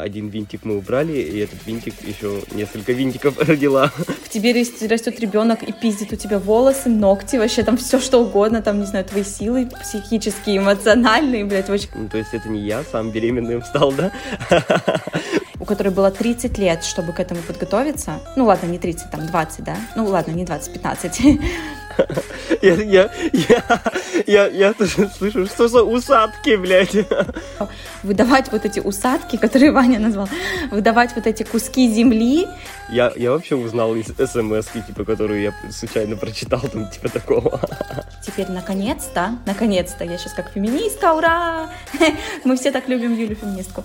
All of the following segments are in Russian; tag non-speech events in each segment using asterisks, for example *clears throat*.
один винтик мы убрали, и этот винтик еще несколько винтиков *laughs* родила. В тебе растет ребенок и пиздит у тебя волосы, ногти, вообще там все что угодно, там, не знаю, твои силы психические, эмоциональные, блядь, очень... Ну, то есть это не я сам беременным стал, да? У которой было 30 лет, чтобы к этому подготовиться. Ну ладно, не 30, там 20, да? Ну ладно, не 20, 15. *laughs* Я, я, я, я, я тоже слышу, что за усадки, блядь. Выдавать вот эти усадки, которые Ваня назвал, выдавать вот эти куски земли. Я, я вообще узнал из смс типа, которую я случайно прочитал, там, типа такого. Теперь, наконец-то, наконец-то, я сейчас как феминистка, ура! *laughs* Мы все так любим Юлю феминистку.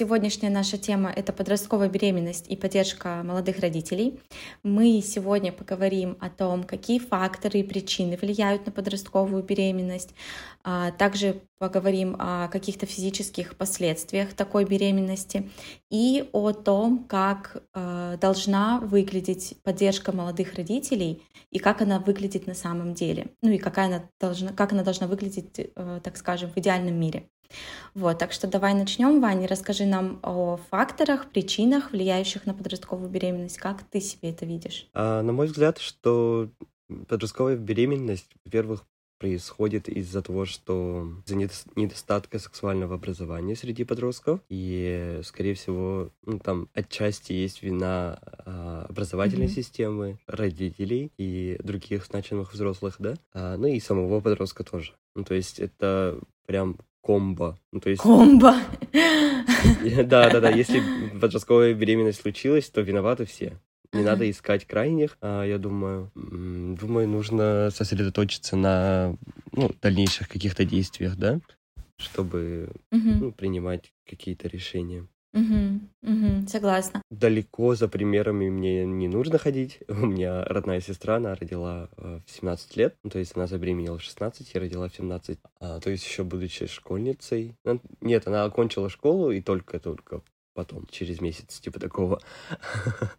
Сегодняшняя наша тема — это подростковая беременность и поддержка молодых родителей. Мы сегодня поговорим о том, какие факторы и причины влияют на подростковую беременность. А, также поговорим о каких-то физических последствиях такой беременности и о том, как а, должна выглядеть поддержка молодых родителей и как она выглядит на самом деле. Ну и какая она должна, как она должна выглядеть, э, так скажем, в идеальном мире. Вот, так что давай начнем, Ваня, расскажи нам о факторах, причинах, влияющих на подростковую беременность. Как ты себе это видишь? А, на мой взгляд, что подростковая беременность, во-первых, происходит из-за того, что из-за недостатка сексуального образования среди подростков. И, скорее всего, ну, там отчасти есть вина а, образовательной mm-hmm. системы, родителей и других значимых взрослых, да, а, ну и самого подростка тоже. Ну, то есть это прям комбо. Ну, то есть... Комбо! *laughs* Да, да, да. Если подростковая беременность случилась, то виноваты все. Не надо искать крайних, а, я думаю. Думаю, нужно сосредоточиться на ну, дальнейших каких-то действиях, да, чтобы ну, принимать какие-то решения. Угу, угу, согласна. Далеко за примерами мне не нужно ходить. *laughs* У меня родная сестра, она родила э, в 17 лет, ну, то есть она забеременела в 16 и родила в 17. А, то есть еще будучи школьницей. Нет, она окончила школу и только-только потом, через месяц, типа такого. *laughs*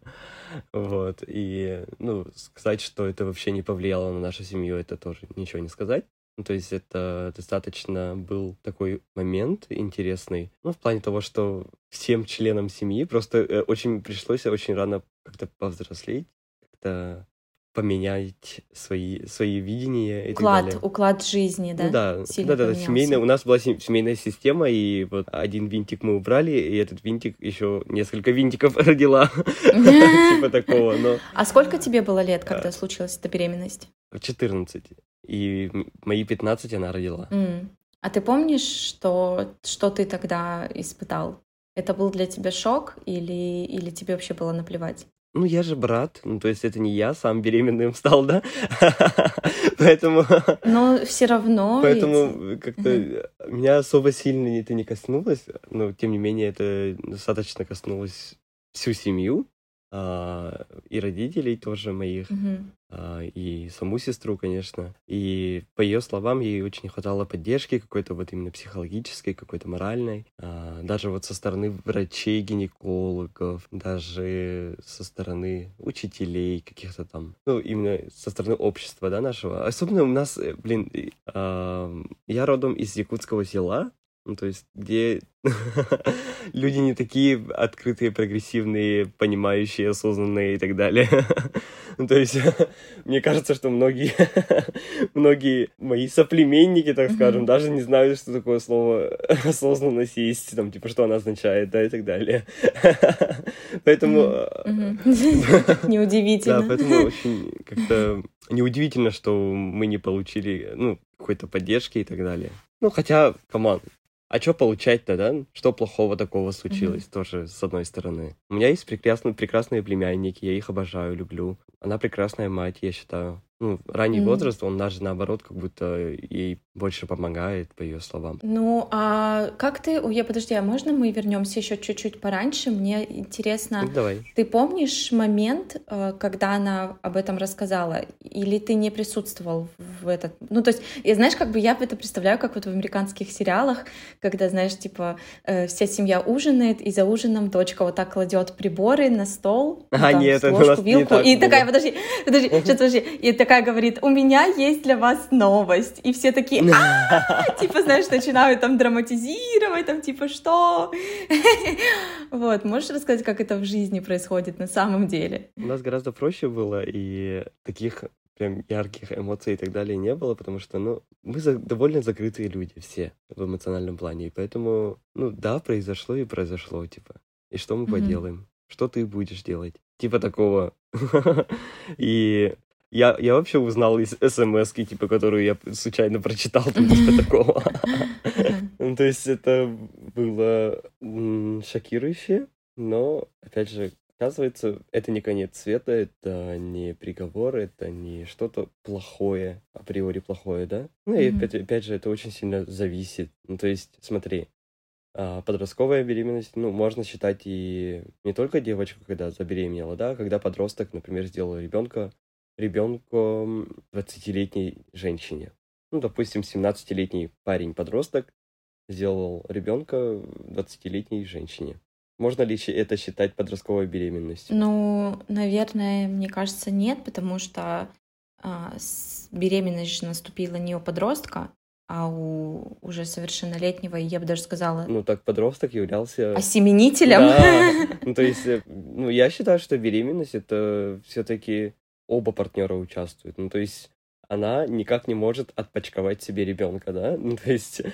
Вот. И, ну, сказать, что это вообще не повлияло на нашу семью, это тоже ничего не сказать. Ну, то есть это достаточно был такой момент интересный. Ну, в плане того, что всем членам семьи просто э, очень пришлось очень рано как-то повзрослеть, как-то поменять свои, свои видения и уклад, так далее. Уклад жизни, да? Ну, да, да, да, да, семейная, у нас была семейная система, и вот один винтик мы убрали, и этот винтик еще несколько винтиков *laughs* родила, типа такого, но... А сколько тебе было лет, когда а. случилась эта беременность? 14. И мои 15 она родила. Mm. А ты помнишь, что, что ты тогда испытал? Это был для тебя шок или, или тебе вообще было наплевать? Ну, я же брат, ну, то есть это не я сам беременным стал, да? *laughs* Поэтому... Но все равно... Поэтому как-то меня особо сильно это не коснулось, но тем не менее это достаточно коснулось всю семью. А, и родителей тоже моих, mm-hmm. и саму сестру, конечно. И по ее словам, ей очень хватало поддержки какой-то вот именно психологической, какой-то моральной. А, даже вот со стороны врачей, гинекологов, даже со стороны учителей каких-то там, ну, именно со стороны общества, да, нашего. Особенно у нас, э, блин, я родом из якутского села, ну, то есть, где *laughs* люди не такие открытые, прогрессивные, понимающие, осознанные и так далее. *laughs* ну, то есть, *laughs* мне кажется, что многие, многие мои соплеменники, так скажем, даже не знают, что такое слово осознанность есть, там, типа, что она означает, да, и так далее. поэтому... Неудивительно. Да, поэтому очень как-то неудивительно, что мы не получили, ну, какой-то поддержки и так далее. Ну, хотя, команд, а что получать-то, да? Что плохого такого случилось, mm-hmm. тоже с одной стороны. У меня есть прекрасные, прекрасные племянники, я их обожаю, люблю. Она прекрасная мать, я считаю ну, ранний mm. возраст, он даже наоборот как будто ей больше помогает, по ее словам. Ну, а как ты... Ой, подожди, а можно мы вернемся еще чуть-чуть пораньше? Мне интересно... Ну, давай. Ты помнишь момент, э, когда она об этом рассказала? Или ты не присутствовал в этот... Ну, то есть, я, знаешь, как бы я это представляю, как вот в американских сериалах, когда, знаешь, типа, э, вся семья ужинает, и за ужином дочка вот так кладет приборы на стол, а, там, нет, ложку, вилку, и такая, подожди, подожди, сейчас, подожди, и такая такая говорит, у меня есть для вас новость. И все такие, *laughs* типа, знаешь, начинают там драматизировать, там, типа, что? *laughs* Вот, можешь рассказать, как это в жизни происходит на самом деле? У нас гораздо проще было, и таких прям ярких эмоций и так далее не было, потому что, ну, мы за, довольно закрытые люди все в эмоциональном плане, и поэтому, ну, да, произошло и произошло, типа, и что мы mm-hmm. поделаем? Что ты будешь делать? Типа такого. *laughs* и я, я вообще узнал из смс типа, которую я случайно прочитал, там типа такого. Ну, то есть это было шокирующе, но, опять же, оказывается, это не конец света, это не приговор, это не что-то плохое, априори плохое, да? Ну и опять, опять же, это очень сильно зависит. Ну, то есть, смотри, а, подростковая беременность, ну, можно считать и не только девочку, когда забеременела, да, когда подросток, например, сделал ребенка ребенку 20-летней женщине. Ну, допустим, 17-летний парень-подросток сделал ребенка 20-летней женщине. Можно ли это считать подростковой беременностью? Ну, наверное, мне кажется, нет, потому что а, беременность же наступила не у подростка, а у уже совершеннолетнего, я бы даже сказала... Ну, так подросток являлся... Осеменителем? Да. *laughs* Ну, то есть, э, ну, я считаю, что беременность — это все таки оба партнера участвуют. Ну, то есть она никак не может отпочковать себе ребенка, да? *laughs* Ну, то есть... *laughs*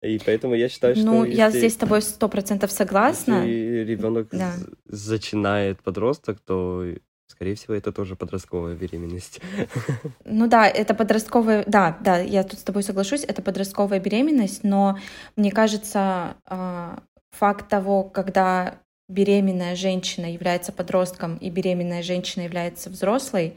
И поэтому я считаю, что... Ну, я здесь с тобой сто процентов согласна. Если ребенок да. зачинает подросток, то Скорее всего, это тоже подростковая беременность. *laughs* Ну да, это подростковая, да, да, я тут с тобой соглашусь, это подростковая беременность, но мне кажется, а, факт того, когда беременная женщина является подростком и беременная женщина является взрослой,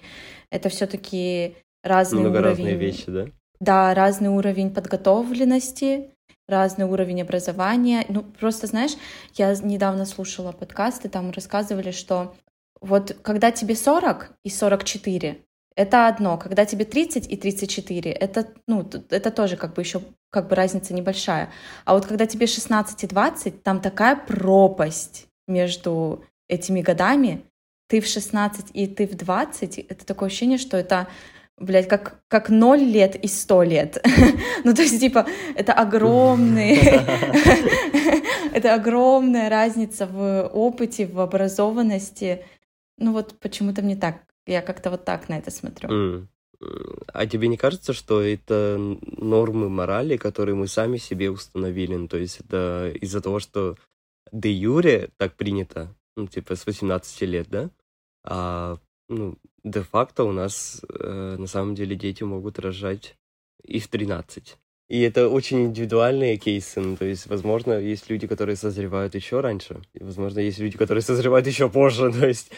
это все-таки разный Много уровень. разные вещи, да? Да, разный уровень подготовленности, разный уровень образования. Ну, просто, знаешь, я недавно слушала подкасты, там рассказывали, что вот когда тебе 40 и 44, это одно. Когда тебе 30 и 34, это, ну, это тоже как бы еще как бы разница небольшая. А вот когда тебе 16 и 20, там такая пропасть между этими годами, ты в 16 и ты в 20, это такое ощущение, что это блядь, как, как 0 лет и 100 лет. *laughs* ну, то есть, типа, это огромные... *laughs* это огромная разница в опыте, в образованности. Ну, вот почему-то мне так, я как-то вот так на это смотрю. А тебе не кажется, что это нормы морали, которые мы сами себе установили? Ну, то есть это из-за того, что де юре так принято, ну, типа, с 18 лет, да? А, ну, де-факто у нас э, на самом деле дети могут рожать и в 13. И это очень индивидуальные кейсы. Ну, то есть, возможно, есть люди, которые созревают еще раньше. И, возможно, есть люди, которые созревают еще позже. *laughs* То есть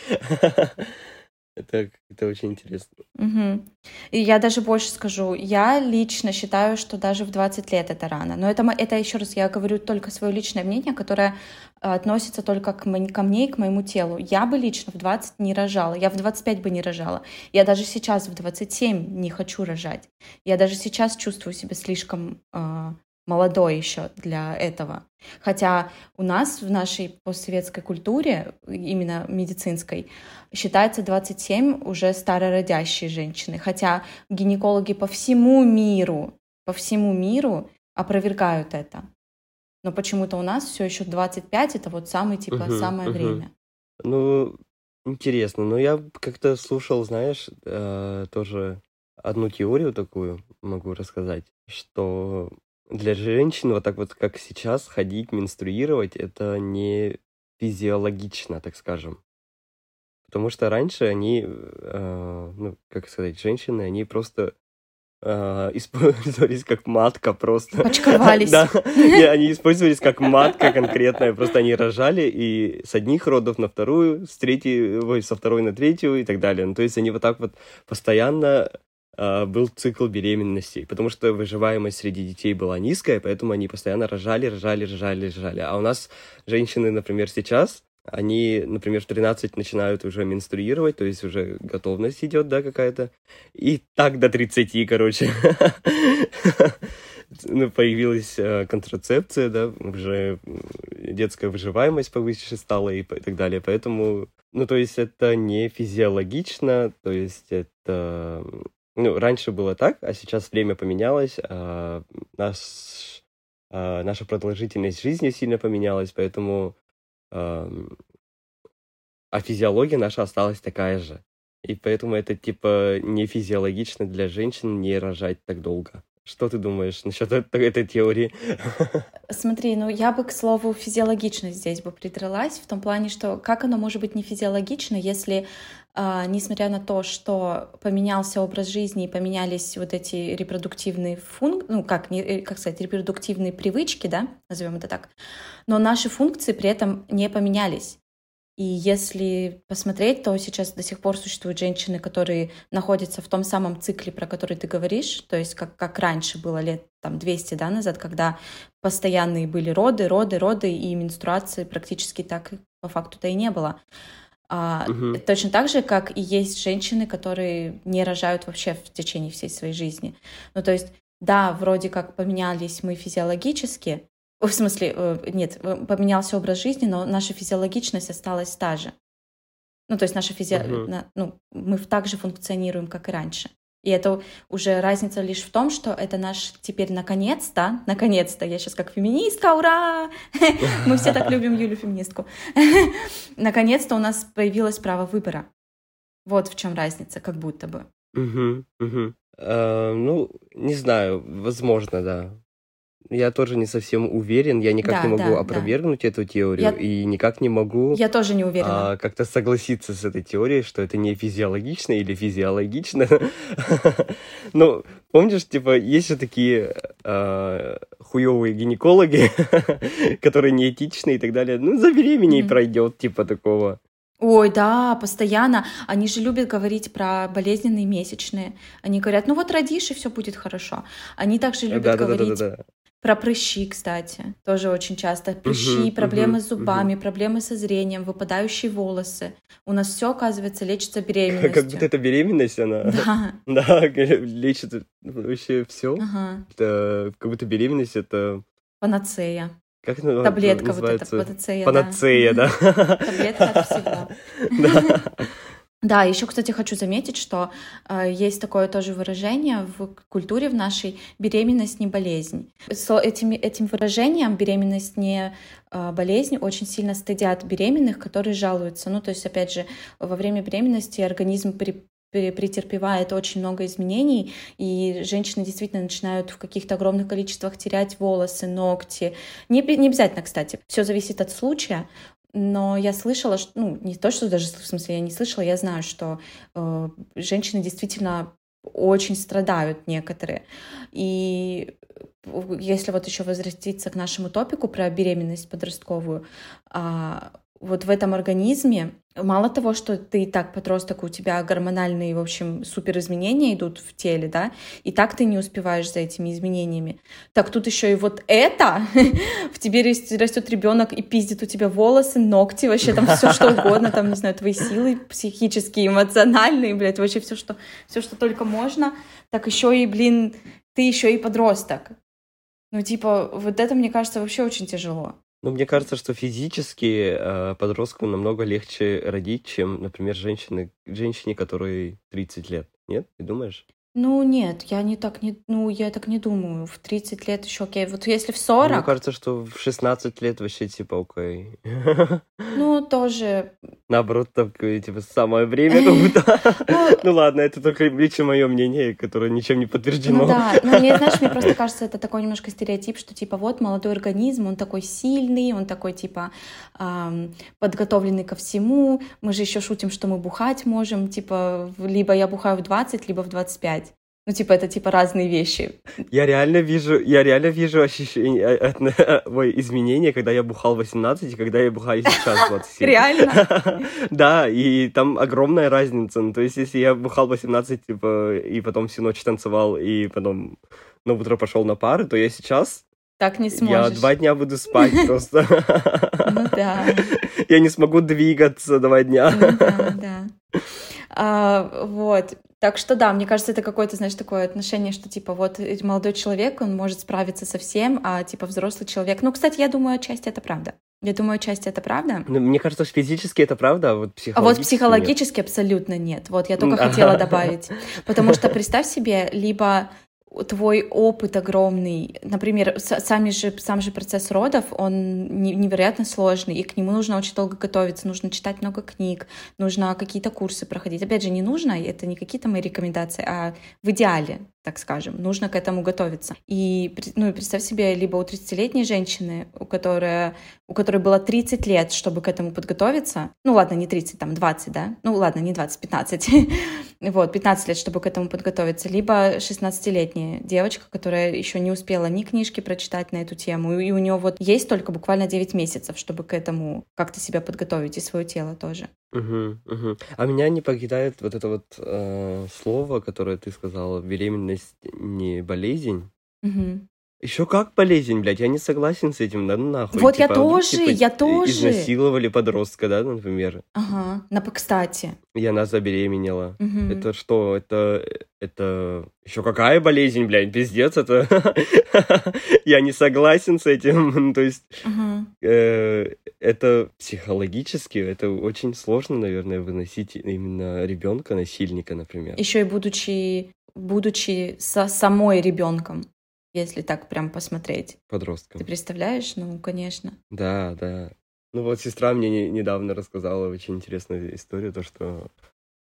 Это, это очень интересно. Угу. И я даже больше скажу, я лично считаю, что даже в 20 лет это рано. Но это, это еще раз, я говорю только свое личное мнение, которое э, относится только к, ко мне и к моему телу. Я бы лично в 20 не рожала, я в 25 бы не рожала. Я даже сейчас в 27 не хочу рожать. Я даже сейчас чувствую себя слишком э, молодой еще для этого. Хотя у нас в нашей постсоветской культуре, именно медицинской, считается 27 уже старородящей женщины. Хотя гинекологи по всему миру, по всему миру опровергают это. Но почему-то у нас все еще 25 это вот самый типа uh-huh, самое uh-huh. время. Ну, интересно. Но я как-то слушал, знаешь, э, тоже одну теорию такую могу рассказать, что для женщин вот так вот, как сейчас, ходить, менструировать, это не физиологично, так скажем. Потому что раньше они, э, ну, как сказать, женщины, они просто э, *laughs* использовались как матка просто. Почковались. *laughs* Да, они использовались как матка конкретная, просто они рожали и с одних родов на вторую, с третьей, ой, со второй на третью и так далее. Ну, то есть они вот так вот постоянно был цикл беременности, потому что выживаемость среди детей была низкая, поэтому они постоянно рожали, рожали, рожали, рожали. А у нас женщины, например, сейчас они, например, в 13 начинают уже менструировать, то есть уже готовность идет, да, какая-то. И так до 30, короче. *laughs* ну, появилась э, контрацепция, да, уже детская выживаемость повыше стала и так далее. Поэтому, ну, то есть это не физиологично, то есть это... Ну, раньше было так, а сейчас время поменялось, а наш, а наша продолжительность жизни сильно поменялась, поэтому а физиология наша осталась такая же. И поэтому это типа не физиологично для женщин не рожать так долго. Что ты думаешь насчет этой, теории? *laughs* Смотри, ну я бы, к слову, физиологичность здесь бы придралась, в том плане, что как оно может быть не физиологично, если, э, несмотря на то, что поменялся образ жизни и поменялись вот эти репродуктивные функции, ну как, не, э, как сказать, репродуктивные привычки, да, назовем это так, но наши функции при этом не поменялись. И если посмотреть, то сейчас до сих пор существуют женщины, которые находятся в том самом цикле, про который ты говоришь, то есть как, как раньше было лет там 200 да, назад, когда постоянные были роды, роды, роды, и менструации практически так по факту-то и не было. А, угу. Точно так же, как и есть женщины, которые не рожают вообще в течение всей своей жизни. Ну, то есть, да, вроде как поменялись мы физиологически, в смысле, э, нет, э, поменялся образ жизни, но наша физиологичность осталась та же. Ну, то есть наша физи... Uh-huh. ну, мы так же функционируем, как и раньше. И это уже разница лишь в том, что это наш теперь наконец-то, наконец-то, я сейчас как феминистка, ура! *laughs* Мы все так любим Юлю феминистку. *laughs* Наконец-то у нас появилось право выбора. Вот в чем разница, как будто бы. Э, ну, не знаю, возможно, да. Я тоже не совсем уверен, я никак да, не могу да, опровергнуть да. эту теорию я... и никак не могу. Я тоже не уверена. А, как-то согласиться с этой теорией, что это не физиологично или физиологично. *laughs* Ну, помнишь, типа, есть же такие а, хуевые гинекологи, *laughs* которые неэтичны и так далее. Ну, за беременей пройдет, типа такого. Ой, да, постоянно. Они же любят говорить про болезненные месячные. Они говорят, ну вот родишь, и все будет хорошо. Они также любят да, говорить да, да, да, про прыщи, кстати, тоже очень часто. Прыщи, угу, проблемы угу, с зубами, угу. проблемы со зрением, выпадающие волосы. У нас все, оказывается, лечится беременностью. Как будто это беременность, она... Да. *laughs* Да, лечит вообще все. Ага. Это как будто беременность это... Панацея. Как это Таблетка называется? вот эта, панацея, Панацея, да. Таблетка от всего. *laughs* *laughs* Да. Еще, кстати, хочу заметить, что э, есть такое тоже выражение в культуре в нашей «беременность не болезнь». С этим, этим выражением «беременность не э, болезнь» очень сильно стыдят беременных, которые жалуются. Ну, то есть, опять же, во время беременности организм при, претерпевает очень много изменений, и женщины действительно начинают в каких-то огромных количествах терять волосы, ногти. Не, не обязательно, кстати, все зависит от случая, но я слышала, что, ну, не то, что даже, в смысле, я не слышала, я знаю, что э, женщины действительно очень страдают некоторые. И если вот еще возвратиться к нашему топику про беременность подростковую, а, вот в этом организме мало того, что ты и так подросток, у тебя гормональные, в общем, супер изменения идут в теле, да, и так ты не успеваешь за этими изменениями. Так тут еще и вот это, *laughs* в тебе растет ребенок и пиздит у тебя волосы, ногти, вообще там все что угодно, там, не знаю, твои силы психические, эмоциональные, блядь, вообще все, что, все, что только можно. Так еще и, блин, ты еще и подросток. Ну, типа, вот это, мне кажется, вообще очень тяжело. Ну, мне кажется, что физически э, подростку намного легче родить, чем, например, женщины, женщине, которой 30 лет. Нет? Ты думаешь? Ну, нет, я не так не, ну, я так не думаю. В 30 лет еще окей. Вот если в 40... Мне кажется, что в 16 лет вообще типа окей. *laughs* Ну, тоже... Наоборот, там, типа, самое время как будто. *laughs* Ну, ну ладно, это только лично мое мнение, которое ничем не подтверждено. Ну да, но мне, *laughs* знаешь, мне просто кажется, это такой немножко стереотип, что типа вот молодой организм, он такой сильный, он такой типа подготовленный ко всему. Мы же еще шутим, что мы бухать можем, типа, либо я бухаю в 20, либо в 25. Ну, типа, это типа разные вещи. Я реально вижу, я реально вижу ощущение, э, ой, изменения, когда я бухал 18 и когда я бухаю сейчас 27. Реально? *laughs* Да, и там огромная разница. Ну, то есть, если я бухал 18, типа, и потом всю ночь танцевал, и потом на утро пошел на пары, то я сейчас так не сможешь. Я два дня буду спать просто. *laughs* Ну да. Я не смогу двигаться два дня. Ну да, да. А, вот. Так что да, мне кажется, это какое-то, знаешь, такое отношение, что типа вот молодой человек, он может справиться со всем, а типа взрослый человек. Ну, кстати, я думаю, отчасти это правда. Я думаю, отчасти это правда. Ну, мне кажется, что физически это правда, а вот психологически А вот психологически нет. абсолютно нет. Вот я только хотела добавить. Потому что представь себе, либо твой опыт огромный. Например, сами же, сам же процесс родов, он невероятно сложный, и к нему нужно очень долго готовиться, нужно читать много книг, нужно какие-то курсы проходить. Опять же, не нужно, это не какие-то мои рекомендации, а в идеале так скажем, нужно к этому готовиться. И, ну, представь себе, либо у 30-летней женщины, у которой, у которой было 30 лет, чтобы к этому подготовиться, ну ладно, не 30, там 20, да, ну ладно, не 20, 15, *laughs* вот, 15 лет, чтобы к этому подготовиться, либо 16-летняя девочка, которая еще не успела ни книжки прочитать на эту тему, и у нее вот есть только буквально 9 месяцев, чтобы к этому как-то себя подготовить и свое тело тоже. Угу, угу. А меня не покидает вот это вот э, слово, которое ты сказала, беременность не болезнь. Угу. Еще как болезнь, блядь, я не согласен с этим, да ну нахуй. Вот типа, я тоже, типа, я тоже. Изнасиловали подростка, да, например. Ага, на кстати. И она забеременела. Угу. Это что, это, это еще какая болезнь, блядь, пиздец, это... *laughs* я не согласен с этим, *laughs* то есть угу. э, это психологически, это очень сложно, наверное, выносить именно ребенка насильника, например. Еще и будучи будучи со самой ребенком если так прям посмотреть. Подростком. Ты представляешь? Ну, конечно. Да, да. Ну вот сестра мне не, недавно рассказала очень интересную историю, то что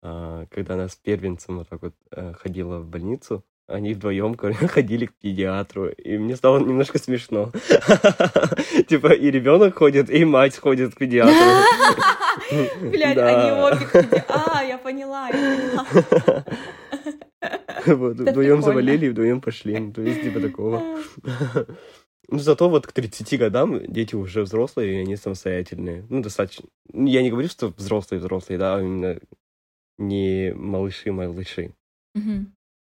а, когда она с первенцем вот так вот а, ходила в больницу, они вдвоем *laughs* ходили к педиатру, и мне стало немножко смешно. *laughs* Типа и ребенок ходит, и мать ходит к педиатру. *laughs* Блять, они обе А, я поняла, я поняла. Вот, вдвоем завалили и вдвоем пошли. Ну, то есть, типа *laughs* такого. Ну, зато вот к 30 годам дети уже взрослые, и они самостоятельные. Ну, достаточно. Я не говорю, что взрослые-взрослые, да, а именно не малыши-малыши.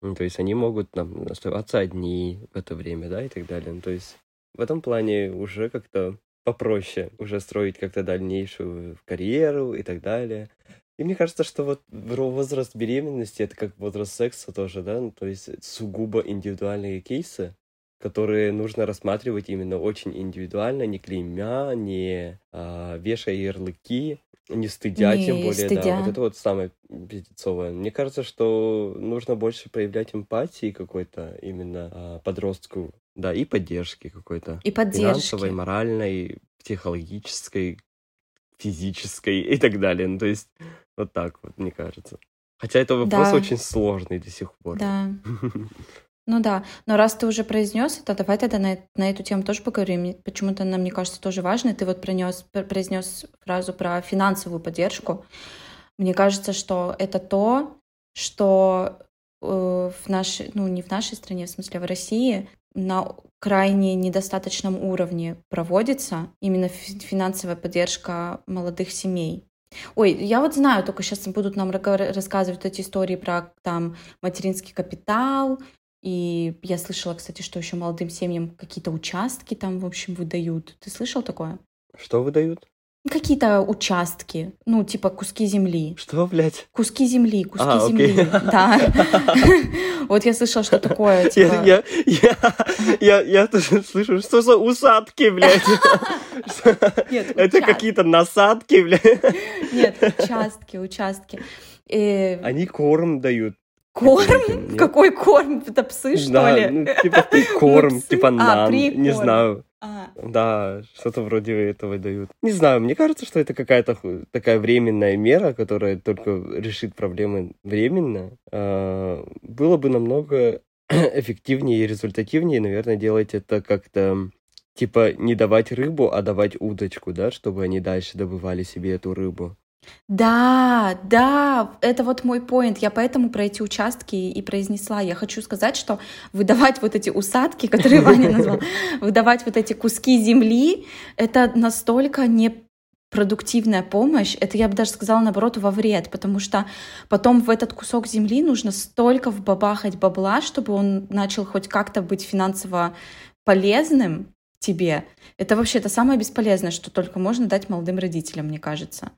Ну, то есть они могут там оставаться одни в это время, да, и так далее. Ну, то есть в этом плане уже как-то попроще уже строить как-то дальнейшую карьеру и так далее. И мне кажется, что вот возраст беременности это как возраст секса тоже, да, ну, то есть сугубо индивидуальные кейсы, которые нужно рассматривать именно очень индивидуально, не клеймя, не а, вешая ярлыки, не стыдя, не тем более, стыдя. да. Вот это вот самое пиздецовое. Мне кажется, что нужно больше проявлять эмпатии какой-то именно а, подростку, да, и поддержки какой-то. И поддержки. Финансовой, моральной, психологической, физической и так далее. Ну, то есть вот так вот, мне кажется. Хотя это вопрос да. очень сложный до сих пор. Да. *laughs* Ну да, но раз ты уже произнес это, давай тогда на, на эту тему тоже поговорим. Почему-то нам, мне кажется, тоже важно. Ты вот пронес, произнес фразу про финансовую поддержку. Мне кажется, что это то, что э, в нашей, ну не в нашей стране, в смысле в России, на крайне недостаточном уровне проводится именно финансовая поддержка молодых семей. Ой, я вот знаю, только сейчас будут нам рассказывать эти истории про там материнский капитал, и я слышала, кстати, что еще молодым семьям какие-то участки там, в общем, выдают. Ты слышал такое? Что выдают? Какие-то участки, ну, типа куски земли. Что, блядь? Куски земли, куски а, земли, окей. да. *laughs* Вот я слышала, что такое, типа... Я, я, я, я тоже слышу, что за усадки, блядь. Нет, *laughs* Это какие-то насадки, блядь. Нет, участки, участки. Они корм дают. Корм? Какой корм? Это псы, что ли? Ну, типа *laughs* корм, типа а, нам, не знаю. А. Да, что-то вроде этого дают. Не знаю, мне кажется, что это какая-то такая временная мера, которая только решит проблемы временно. А, было бы намного *clears throat* эффективнее и результативнее, наверное, делать это как-то типа не давать рыбу, а давать удочку, да, чтобы они дальше добывали себе эту рыбу. Да, да, это вот мой поинт. Я поэтому про эти участки и произнесла. Я хочу сказать, что выдавать вот эти усадки, которые Ваня назвал, *laughs* выдавать вот эти куски земли, это настолько не продуктивная помощь, это я бы даже сказала наоборот во вред, потому что потом в этот кусок земли нужно столько вбабахать бабла, чтобы он начал хоть как-то быть финансово полезным тебе. Это вообще это самое бесполезное, что только можно дать молодым родителям, мне кажется.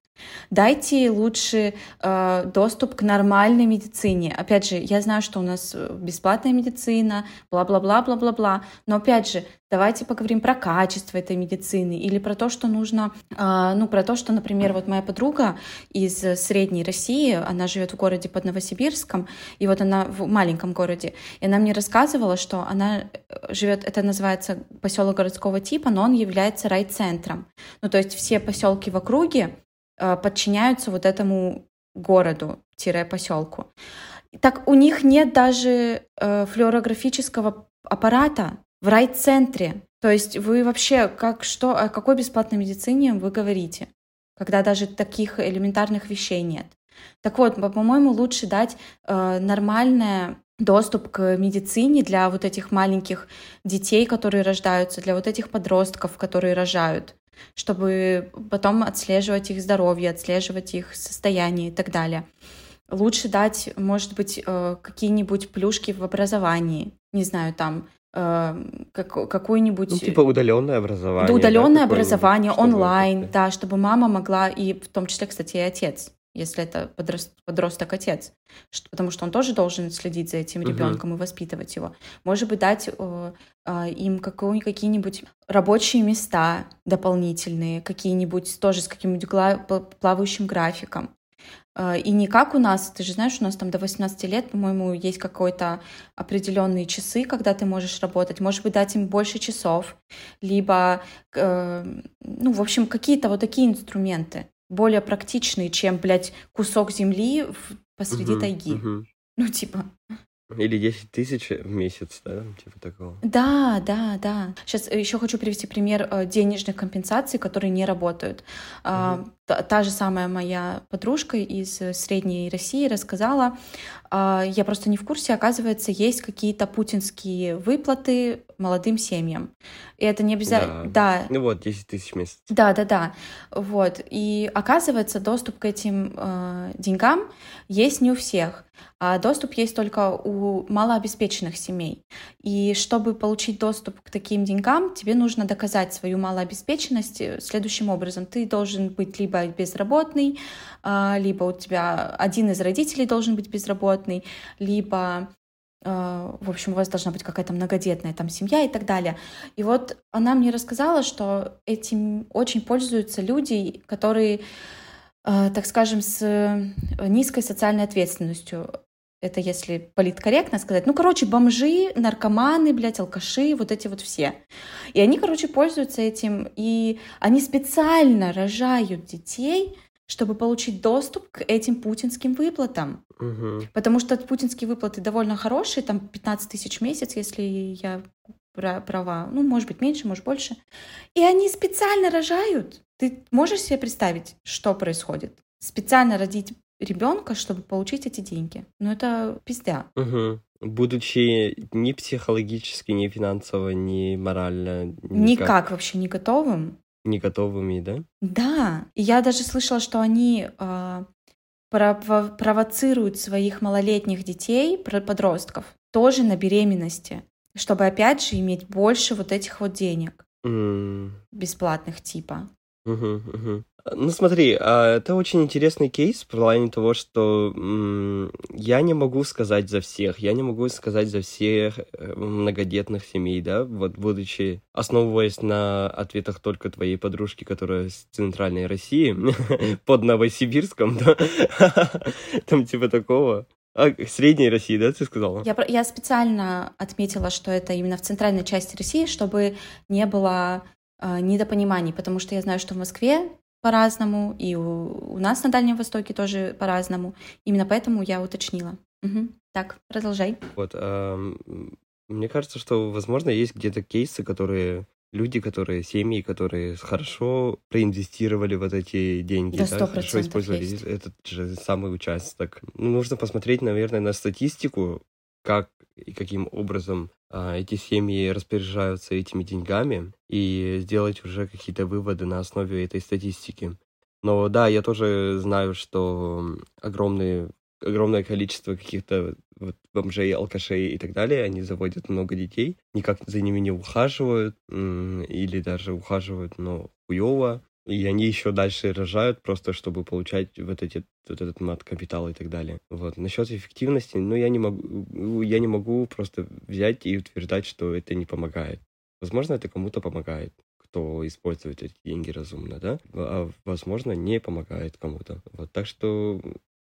Дайте лучше э, доступ к нормальной медицине. Опять же, я знаю, что у нас э, бесплатная медицина, бла-бла-бла, бла-бла-бла. Но опять же, давайте поговорим про качество этой медицины или про то, что нужно, э, ну, про то, что, например, вот моя подруга из Средней России, она живет в городе под Новосибирском, и вот она в маленьком городе, и она мне рассказывала, что она э, живет, это называется поселок городского типа, но он является райцентром. Ну, то есть все поселки в округе, подчиняются вот этому городу-поселку. Так у них нет даже э, флюорографического аппарата в райцентре. То есть вы вообще как что о какой бесплатной медицине вы говорите, когда даже таких элементарных вещей нет? Так вот, по-моему, лучше дать э, нормальное доступ к медицине для вот этих маленьких детей, которые рождаются, для вот этих подростков, которые рожают чтобы потом отслеживать их здоровье, отслеживать их состояние и так далее. Лучше дать, может быть, э, какие-нибудь плюшки в образовании, не знаю, там э, как, какой-нибудь... Ну, типа удаленное образование. Да, удаленное да, образование, онлайн, да, чтобы мама могла, и в том числе, кстати, и отец, если это подрост, подросток отец, что, потому что он тоже должен следить за этим ребенком uh-huh. и воспитывать его. Может быть, дать э, э, им какие-нибудь рабочие места дополнительные, какие-нибудь тоже с каким-нибудь плавающим графиком. Э, и не как у нас, ты же знаешь, у нас там до 18 лет, по-моему, есть какой-то определенные часы, когда ты можешь работать. Может быть, дать им больше часов, либо, э, ну, в общем, какие-то вот такие инструменты более практичные, чем, блядь, кусок земли посреди угу, тайги. Угу. Ну, типа. Или 10 тысяч в месяц, да, типа такого. Да, да, да. Сейчас еще хочу привести пример э, денежных компенсаций, которые не работают. Угу. Та, та же самая моя подружка из Средней России рассказала, а, я просто не в курсе, оказывается, есть какие-то путинские выплаты молодым семьям. И это не обязательно... Да. да. Ну вот, 10 тысяч в месяц. Да, да, да. Вот. И оказывается, доступ к этим э, деньгам есть не у всех. А доступ есть только у малообеспеченных семей. И чтобы получить доступ к таким деньгам, тебе нужно доказать свою малообеспеченность следующим образом. Ты должен быть либо либо безработный, а, либо у тебя один из родителей должен быть безработный, либо а, в общем, у вас должна быть какая-то многодетная там семья и так далее. И вот она мне рассказала, что этим очень пользуются люди, которые, а, так скажем, с низкой социальной ответственностью. Это если политкорректно сказать. Ну, короче, бомжи, наркоманы, блядь, алкаши, вот эти вот все. И они, короче, пользуются этим, и они специально рожают детей, чтобы получить доступ к этим путинским выплатам. Угу. Потому что путинские выплаты довольно хорошие, там 15 тысяч в месяц, если я права. Ну, может быть, меньше, может, больше. И они специально рожают. Ты можешь себе представить, что происходит? Специально родить ребенка, чтобы получить эти деньги. Ну, это пизда. Угу. Будучи ни психологически, ни финансово, ни морально. Никак, никак вообще не готовым. Не готовыми, да? Да. И я даже слышала, что они э, прово- провоцируют своих малолетних детей, подростков, тоже на беременности, чтобы опять же иметь больше вот этих вот денег. Mm. Бесплатных типа. Угу, угу. Ну смотри, а, это очень интересный кейс в плане того, что я не могу сказать за всех, я не могу сказать за всех э, многодетных семей, да, вот будучи, основываясь на ответах только твоей подружки, которая с центральной России, *laughs* под Новосибирском, да, *laughs* там типа такого. А, средней России, да, ты сказала? Я, я специально отметила, что это именно в центральной части России, чтобы не было э, недопониманий, потому что я знаю, что в Москве по-разному, и у, у нас на Дальнем Востоке тоже по-разному. Именно поэтому я уточнила. Угу. Так, продолжай. Вот, э, мне кажется, что, возможно, есть где-то кейсы, которые люди, которые, семьи, которые хорошо проинвестировали вот эти деньги, да, да, хорошо использовали есть. этот же самый участок. Ну, нужно посмотреть, наверное, на статистику, как и каким образом а, эти семьи распоряжаются этими деньгами и сделать уже какие-то выводы на основе этой статистики. Но да, я тоже знаю, что огромные, огромное количество каких-то вот бомжей, алкашей и так далее, они заводят много детей, никак за ними не ухаживают, или даже ухаживают, но хуево, и они еще дальше рожают, просто чтобы получать вот, эти, вот этот мат-капитал и так далее. Вот. Насчет эффективности, ну, я не могу, я не могу просто взять и утверждать, что это не помогает. Возможно, это кому-то помогает, кто использует эти деньги разумно, да, а возможно, не помогает кому-то. Вот. Так что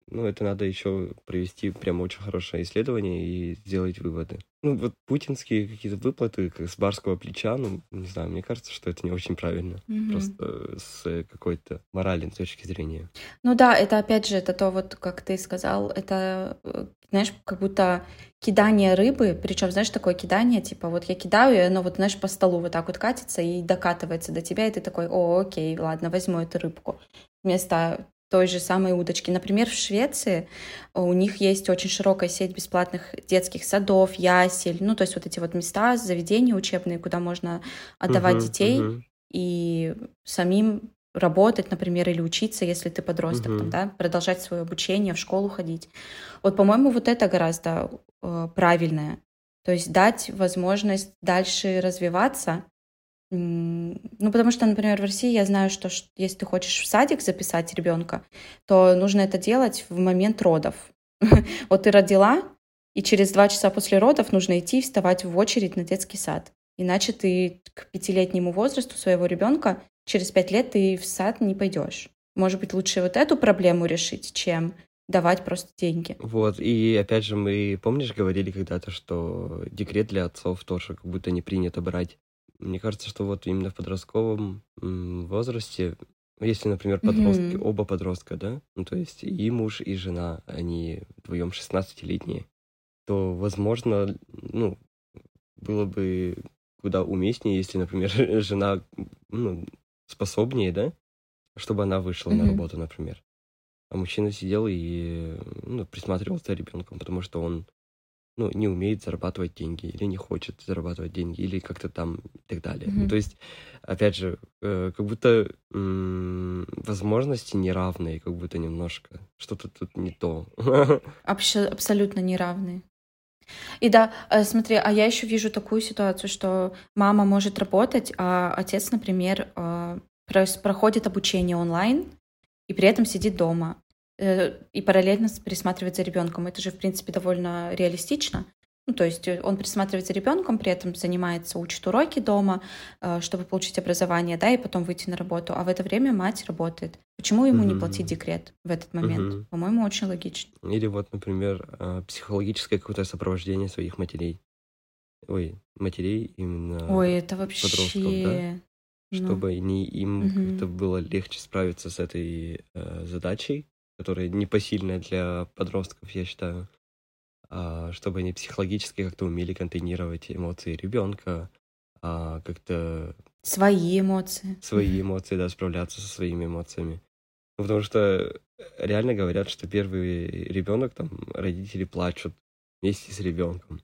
ну, это надо еще провести прям очень хорошее исследование и сделать выводы. Ну, вот путинские какие-то выплаты с барского плеча, ну, не знаю, мне кажется, что это не очень правильно. Mm-hmm. Просто с какой-то моральной точки зрения. Ну да, это опять же, это то вот, как ты сказал, это, э, знаешь, как будто кидание рыбы, причем, знаешь, такое кидание, типа, вот я кидаю, и оно вот, знаешь, по столу вот так вот катится и докатывается до тебя, и ты такой, о, окей, ладно, возьму эту рыбку. Вместо той же самой удочки. Например, в Швеции э, у них есть очень широкая сеть бесплатных детских садов, ясель, ну, то есть вот эти вот места, заведения учебные, куда можно отдавать uh-huh, детей uh-huh. и самим работать, например, или учиться, если ты подросток, uh-huh. там, да, продолжать свое обучение, в школу ходить. Вот, по-моему, вот это гораздо э, правильное. То есть дать возможность дальше развиваться, ну, потому что, например, в России я знаю, что если ты хочешь в садик записать ребенка, то нужно это делать в момент родов. *laughs* Вот ты родила, и через два часа после родов нужно идти вставать в очередь на детский сад. Иначе ты к пятилетнему возрасту своего ребенка через пять лет ты в сад не пойдешь. Может быть, лучше вот эту проблему решить, чем давать просто деньги. Вот, и опять же, мы, помнишь, говорили когда-то, что декрет для отцов тоже как будто не принято брать мне кажется, что вот именно в подростковом возрасте, если, например, подростки, mm-hmm. оба подростка, да, ну то есть и муж, и жена, они вдвоем 16-летние, то, возможно, ну, было бы куда уместнее, если, например, *laughs* жена ну, способнее, да, чтобы она вышла mm-hmm. на работу, например. А мужчина сидел и ну, присматривал за ребенком, потому что он ну, не умеет зарабатывать деньги, или не хочет зарабатывать деньги, или как-то там и так далее. Mm-hmm. Ну, то есть, опять же, э, как будто м- возможности неравные, как будто немножко. Что-то тут не то. *laughs* Абс- абсолютно неравные. И да, э, смотри, а я еще вижу такую ситуацию, что мама может работать, а отец, например, э, проходит обучение онлайн и при этом сидит дома. Э, и параллельно присматривать за ребенком. Это же, в принципе, довольно реалистично. Ну, то есть э, он присматривает за ребенком, при этом занимается, учит уроки дома, э, чтобы получить образование, да, и потом выйти на работу. А в это время мать работает. Почему ему mm-hmm. не платить декрет в этот момент? Mm-hmm. По-моему, очень логично. Или вот, например, психологическое какое-то сопровождение своих матерей. Ой, матерей именно. Ой, это вообще. Подростков, да? Ну. Чтобы не им mm-hmm. как-то было легче справиться с этой э, задачей которая непосильная для подростков, я считаю, а, чтобы они психологически как-то умели контейнировать эмоции ребенка, а, как-то... Свои эмоции. Свои эмоции, да, справляться со своими эмоциями. Ну, потому что реально говорят, что первый ребенок, там, родители плачут вместе с ребенком.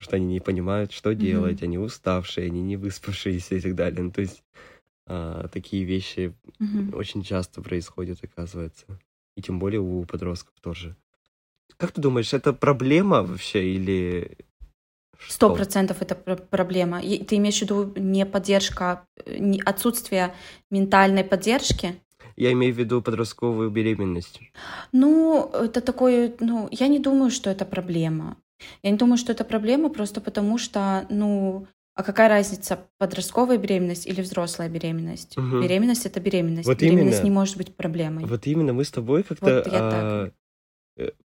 Что они не понимают, что делать, mm-hmm. они уставшие, они не выспавшиеся и так далее. Ну, то есть а, такие вещи угу. очень часто происходят, оказывается. И тем более у подростков тоже. Как ты думаешь, это проблема вообще или Сто процентов это проблема. И ты имеешь в виду не поддержка, не отсутствие ментальной поддержки? Я имею в виду подростковую беременность. Ну, это такое, ну, я не думаю, что это проблема. Я не думаю, что это проблема просто потому, что, ну, а какая разница, подростковая беременность или взрослая беременность? Угу. Беременность это беременность. Вот беременность именно. не может быть проблемой. Вот именно мы с тобой как-то вот а,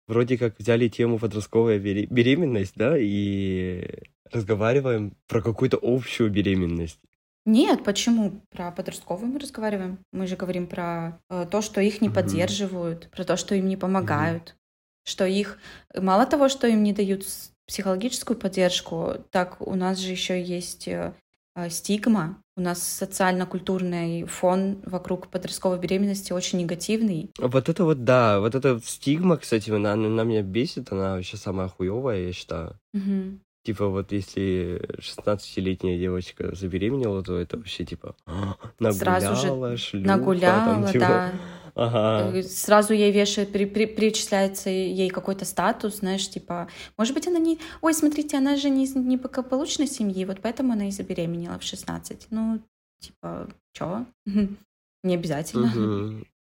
вроде как взяли тему подростковая беременность, да, и разговариваем про какую-то общую беременность. Нет, почему? Про подростковую мы разговариваем. Мы же говорим про э, то, что их не угу. поддерживают, про то, что им не помогают, угу. что их мало того, что им не дают психологическую поддержку, так у нас же еще есть э, э, стигма, у нас социально-культурный фон вокруг подростковой беременности очень негативный. Вот это вот, да, вот эта стигма, кстати, она, она меня бесит, она вообще самая хуевая, я считаю. Угу. Типа вот если 16-летняя девочка забеременела, то это вообще типа нагуляла, *gasps* Сразу же шлюха, нагуляла, там, типа, да. Ага. Э, Сразу ей вешают, при, при, причисляется ей какой-то статус, знаешь, типа, может быть, она не... Ой, смотрите, она же не из неблагополучной семьи, вот поэтому она и забеременела в 16. Ну, типа, чё? *laughs* Не обязательно.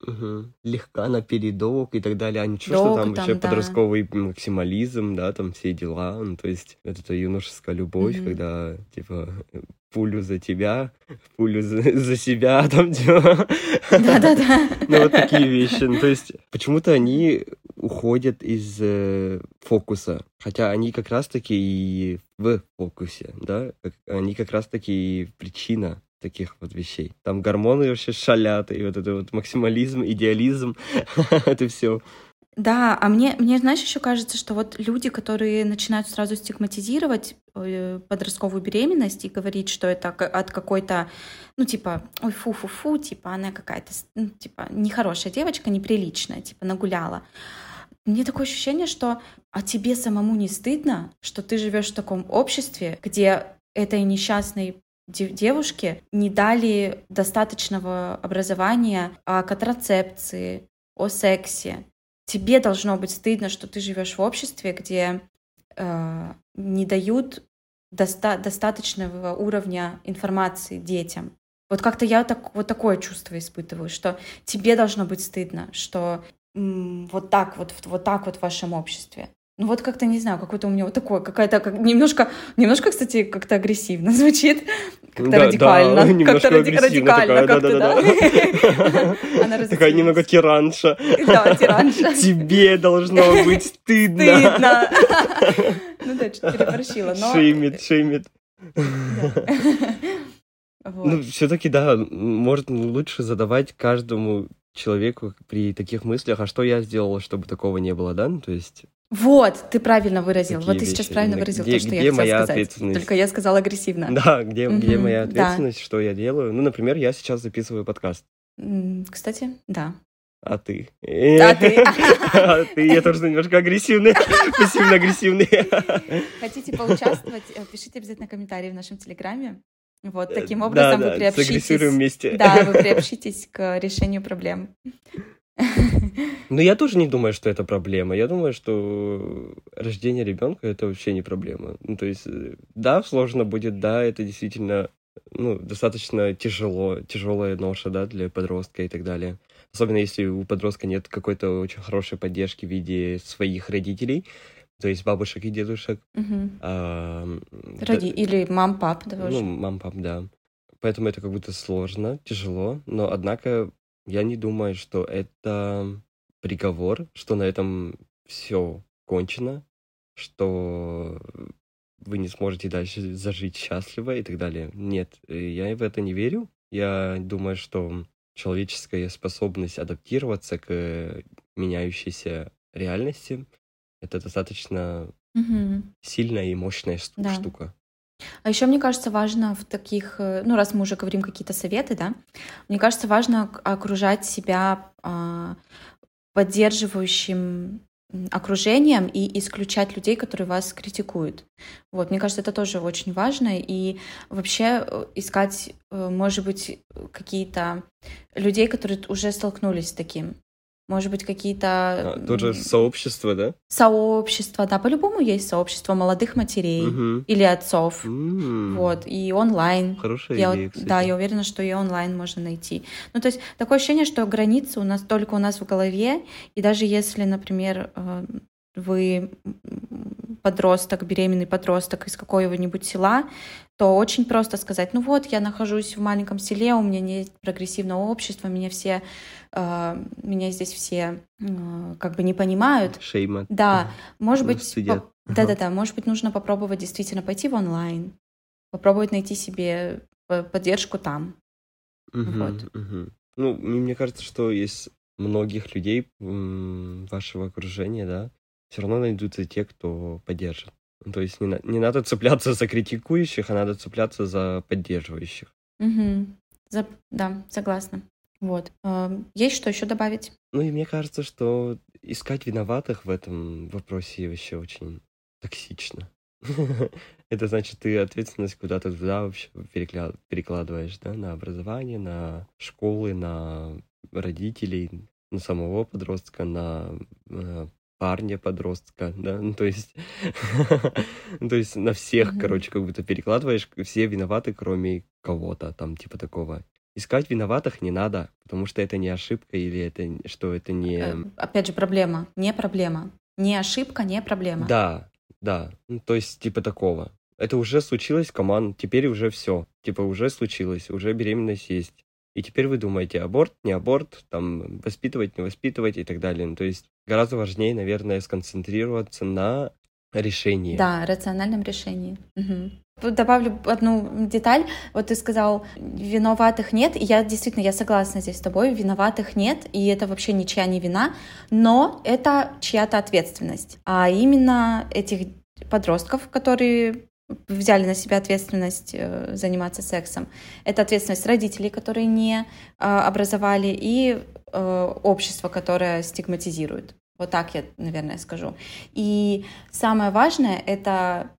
Мгм. Легка на передок и так далее. А ничего, что Долго там там, вообще да. подростковый максимализм, да, там все дела. Ну, то есть это та юношеская любовь, Мгм. когда, типа, пулю за тебя, пулю за, *laughs* за себя, *laughs* там, типа. Да-да-да. Ну, вот такие вещи. Ну, то есть почему-то они уходят из э, фокуса. Хотя они как раз-таки и в фокусе, да? Они как раз-таки и причина таких вот вещей. Там гормоны вообще шалят, и вот это вот максимализм, идеализм, *laughs* это все. Да, а мне, мне, знаешь, еще кажется, что вот люди, которые начинают сразу стигматизировать э, подростковую беременность и говорить, что это от какой-то, ну, типа, ой, фу-фу-фу, типа, она какая-то, ну, типа, нехорошая девочка, неприличная, типа, нагуляла. Мне такое ощущение, что а тебе самому не стыдно, что ты живешь в таком обществе, где этой несчастной де- девушке не дали достаточного образования о контрацепции, о сексе. Тебе должно быть стыдно, что ты живешь в обществе, где э, не дают доста- достаточного уровня информации детям. Вот как-то я так, вот такое чувство испытываю, что тебе должно быть стыдно, что вот так вот, вот так вот в вашем обществе. Ну вот как-то, не знаю, какое-то у меня вот такое, какая-то как, немножко, немножко, кстати, как-то агрессивно *laughs* звучит, как-то Да, да, радикально, *laughs* немножко как-то ради- радикально как-то, да-да-да. да. *laughs* Она Такая немного тиранша. Да, тиранша. Тебе должно быть стыдно. Стыдно. Ну да, что-то переборщила, но... Шеймит, шеймит. Вот. Ну, все-таки, да, может, лучше задавать каждому человеку при таких мыслях, а что я сделала, чтобы такого не было, да? Ну, то есть, Вот, ты правильно выразил. Такие Вот ты сейчас вещи. правильно Именно выразил где- то, что где я хотела сказать. Только я сказала агрессивно. *laughs* да, где, где Мгм, моя да. ответственность, что я делаю? Ну, например, я сейчас записываю подкаст, Кстати, да. а ты? А ты? *laughs* А ты, я тоже немножко агрессивный, *laughs* пассивно-агрессивный. Хотите поучаствовать, э, пишите обязательно комментарии в нашем Телеграме. Вот, таким Да, образом да, вы приобщитесь... сагрессируем вместе. Да, вы приобщитесь к решению проблем. Ну, я тоже не думаю, что это проблема. Я думаю, что рождение ребенка это вообще не проблема. Ну, то есть, э, да, сложно будет, да, это действительно ну, достаточно тяжело, тяжелая ноша, да, для подростка и так далее. Особенно если у подростка нет какой-то очень хорошей поддержки в виде своих родителей, то есть бабушек и дедушек. Мгм. а, м, да, Роди- Или мам, пап, да, ну, уже. мам, пап, да. Поэтому это как будто сложно, тяжело, но однако я не думаю, что это приговор, что на этом все кончено, что вы не сможете дальше зажить счастливо и так далее. Нет, э, я в это не верю. Я думаю, что человеческая способность адаптироваться к меняющейся реальности это достаточно Мгм. сильная и мощная Да. штука. А еще, мне кажется, важно в таких, э, ну, раз мы уже говорим какие-то советы, да, мне кажется, важно ок- окружать себя а, поддерживающим окружением и исключать людей, которые вас критикуют. Вот, мне кажется, это тоже очень важно. И вообще э, искать, э, может быть, какие-то людей, которые уже столкнулись с таким. Может быть, какие-то А, тоже сообщество, да? сообщества. Да, по-любому есть сообщество молодых матерей Мгм. или отцов. М, Вот, и онлайн. Хорошая Я, идея, кстати. да, я уверена, что и онлайн можно найти. Ну, то есть такое ощущение, что границы у нас только у нас в голове, и даже если, например, э, вы подросток, беременный подросток из какого-нибудь села, то очень просто сказать, ну вот, я нахожусь в маленьком селе, у меня нет прогрессивного общества, меня все, э, меня здесь все э, как бы не понимают. Шейма. Да, может быть, да-да-да, может быть, нужно попробовать действительно пойти в онлайн, попробовать найти себе поддержку там. Вот. Ну, мне кажется, что из многих людей вашего окружения, да, все равно найдутся те, кто поддержит. То есть не, не надо цепляться за критикующих, а надо цепляться за поддерживающих. Угу. За, да, согласна. Вот. Есть что еще добавить? Ну и мне кажется, что искать виноватых в этом вопросе вообще очень токсично. *laughs* Это значит, ты ответственность куда-то туда вообще перекладываешь, да, на образование, на школы, на родителей, на самого подростка, на э, парня подростка, да, ну, то есть, *laughs* то есть на всех, mm-hmm. короче, как будто перекладываешь, все виноваты, кроме кого-то, там, типа такого. Искать виноватых не надо, потому что это не ошибка или это что это не... Э, опять же, проблема, не проблема. Не ошибка, не проблема. Да, да, ну, то есть типа такого. Это уже случилось, команд, теперь уже все. Типа уже случилось, уже беременность есть. И теперь вы думаете, аборт, не аборт, там, воспитывать, не воспитывать и так далее. Ну, то есть гораздо важнее, наверное, сконцентрироваться на решении. Да, рациональном решении. Угу. Добавлю одну деталь. Вот ты сказал, виноватых нет. И я действительно, я согласна здесь с тобой, виноватых нет, и это вообще ничья не вина, но это чья-то ответственность. А именно этих подростков, которые взяли на себя ответственность э, заниматься сексом. Это ответственность родителей, которые не э, образовали, и э, общество, которое стигматизирует. Вот так я, наверное, скажу. И самое важное — это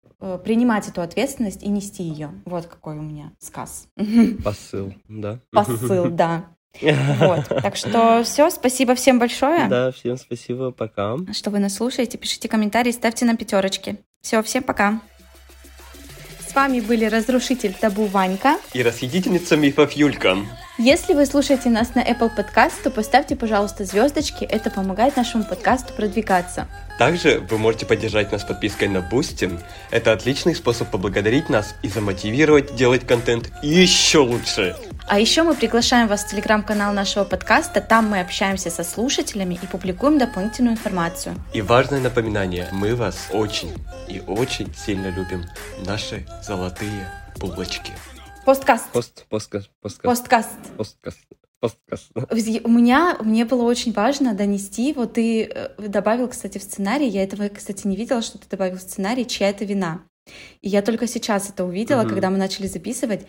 принимать эту ответственность и нести ее. Вот какой у меня сказ. *laughs* Посыл, да. Посыл, да. Вот. Так что все, спасибо всем большое. Да, всем спасибо, пока. Что вы нас слушаете, пишите комментарии, ставьте нам пятерочки. Все, всем пока. Вами были разрушитель табу Ванька и расхитительница мифов Юлька. Если вы слушаете нас на Apple Podcast, то поставьте, пожалуйста, звездочки. Это помогает нашему подкасту продвигаться. Также вы можете поддержать нас подпиской на Boosty. Это отличный способ поблагодарить нас и замотивировать делать контент еще лучше. А еще мы приглашаем вас в телеграм-канал нашего подкаста. Там мы общаемся со слушателями и публикуем дополнительную информацию. И важное напоминание, мы вас очень и очень сильно любим. Наши золотые булочки. Посткаст. Пост, посткаст. Посткаст. Посткаст. Посткаст. У меня, мне было очень важно донести, вот ты э, добавил, кстати, в сценарий, я этого, кстати, не видела, что ты добавил в сценарий, чья это вина. И я только сейчас это увидела, mm-hmm. когда мы начали записывать.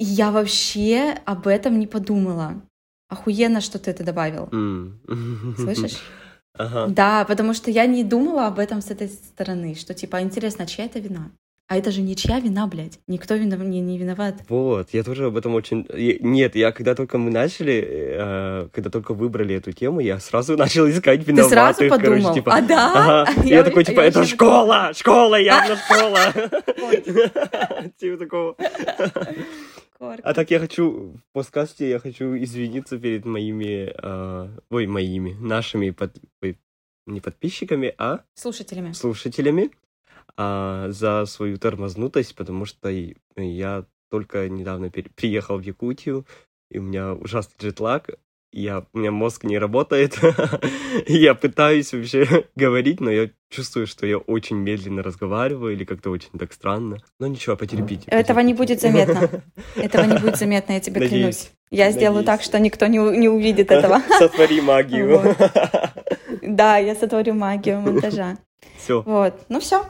И я вообще об этом не подумала. Охуенно, что ты это добавил. Mm. Слышишь? *laughs* Ага. Да, потому что я не думала об этом с этой стороны, что типа, интересно, чья это вина? А это же ничья вина, блядь. Никто винов... не, не виноват. Вот, я тоже об этом очень... Нет, я когда только мы начали, э, когда только выбрали эту тему, я сразу *laughs* начал искать виноватых. Ты сразу подумал? Короче, типа, а да? Ага. *laughs* Я, я такой, типа, я это школа! Школа, явно *laughs* школа! Типа такого. А так я хочу, в подкасте я хочу извиниться перед моими, э, ой, моими, нашими, не подписчиками, а... Слушателями. Слушателями а, за свою тормознутость, потому что я только недавно приехал в Якутию, и у меня ужасный джетлаг, я, у меня мозг не работает, *laughs* я пытаюсь вообще *laughs* говорить, но я чувствую, что я очень медленно разговариваю или как-то очень так странно. Но ничего, потерпите. Этого не будет заметно. *laughs* Этого не будет заметно, я тебе Надеюсь. клянусь. Я Надеюсь. сделаю так, что никто не, не увидит этого. Сотвори магию. Да, я сотворю магию монтажа. Все. Вот. Ну все.